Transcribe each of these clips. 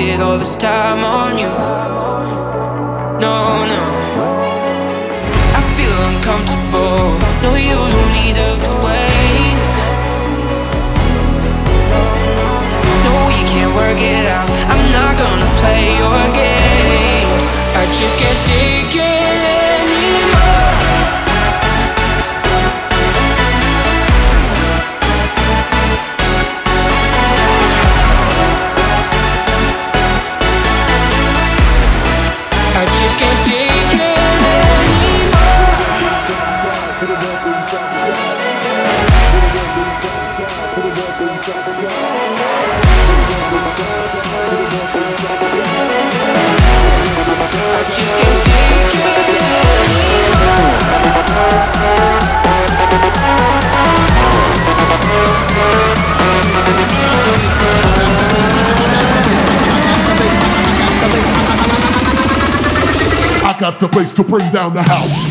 wasted all this time on you. place to bring down the house.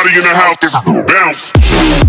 Everybody in the house, bounce.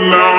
Got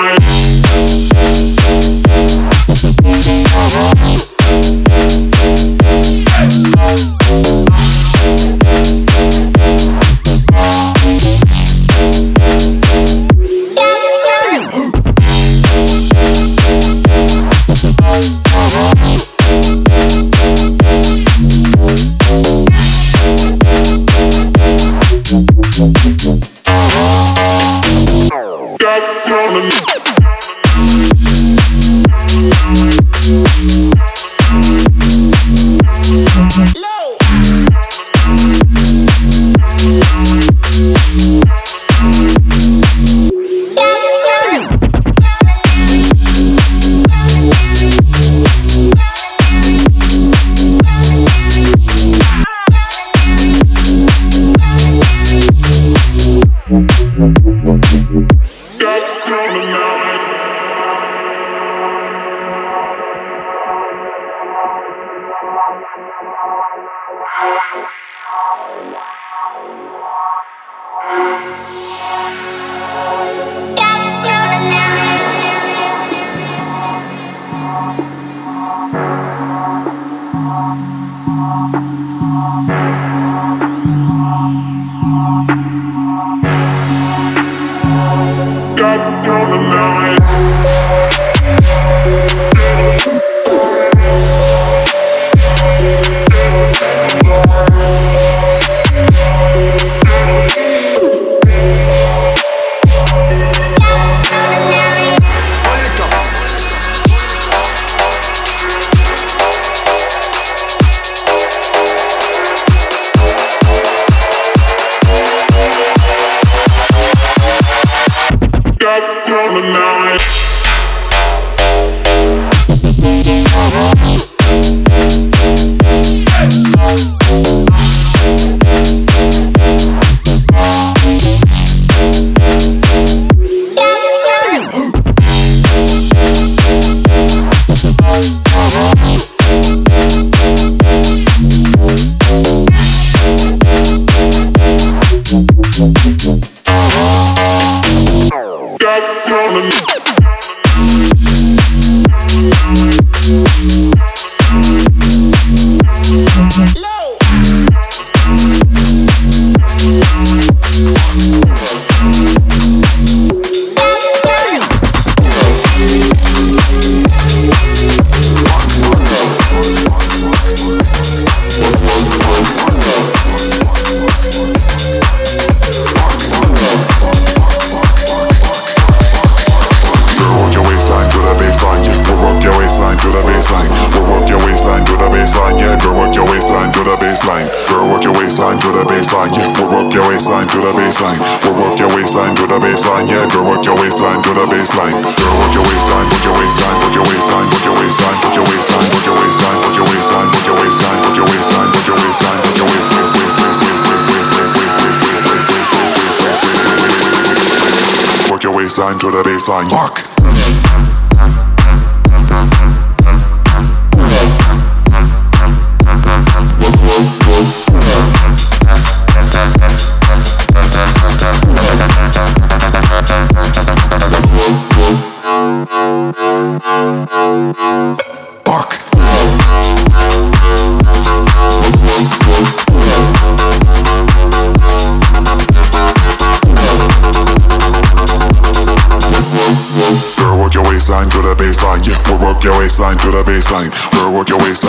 design. Fuck.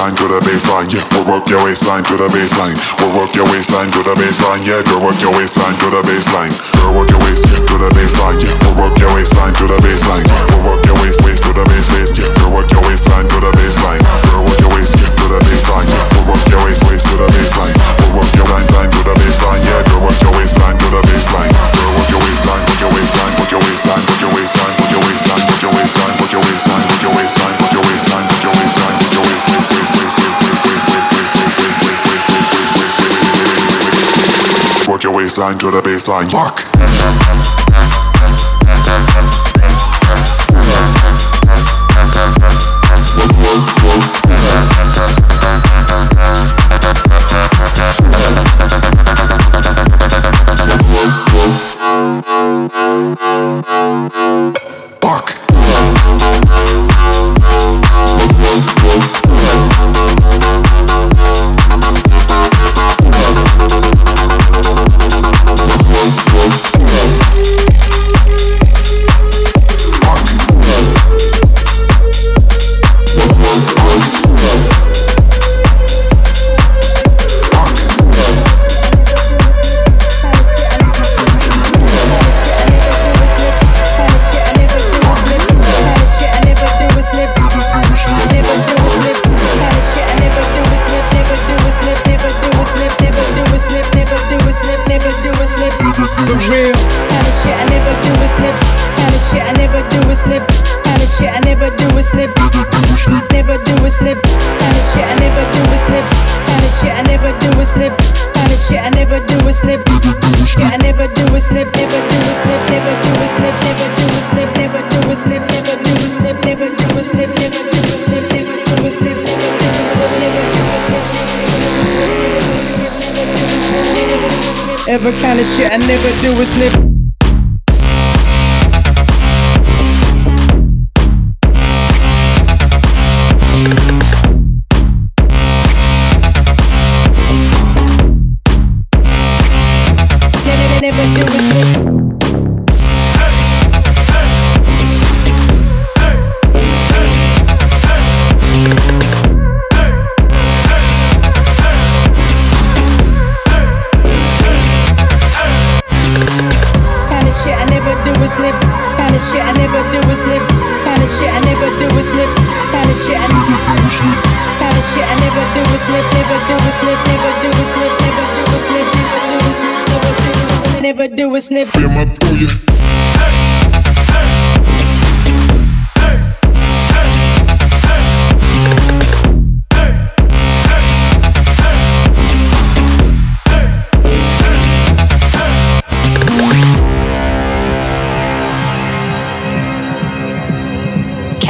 waistline to the baseline, yeah. We'll work your waistline to the baseline. We work your waistline to the baseline, yeah. Girl, work your waistline to the baseline. Girl, work your waistline to the baseline, yeah. We work your waistline to the baseline. line to the baseline. Fuck. kind of shit I never do is nigga.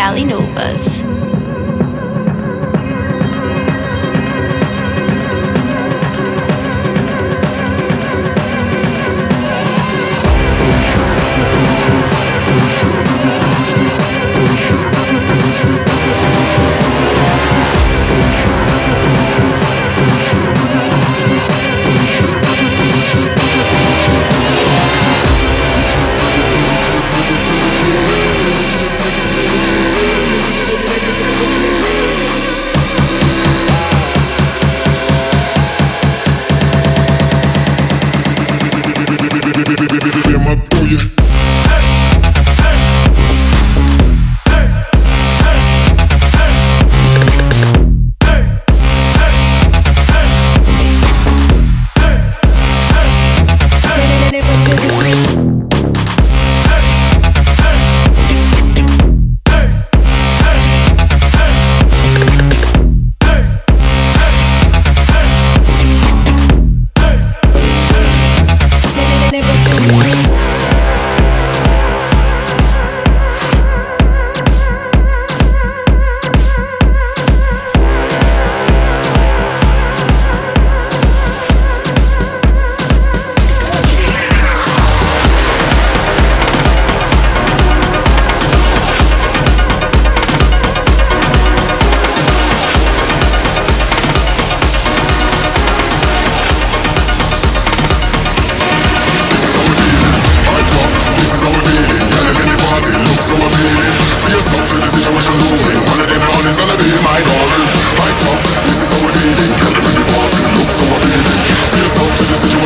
Cali Novas.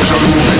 Somos alunos.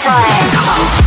time.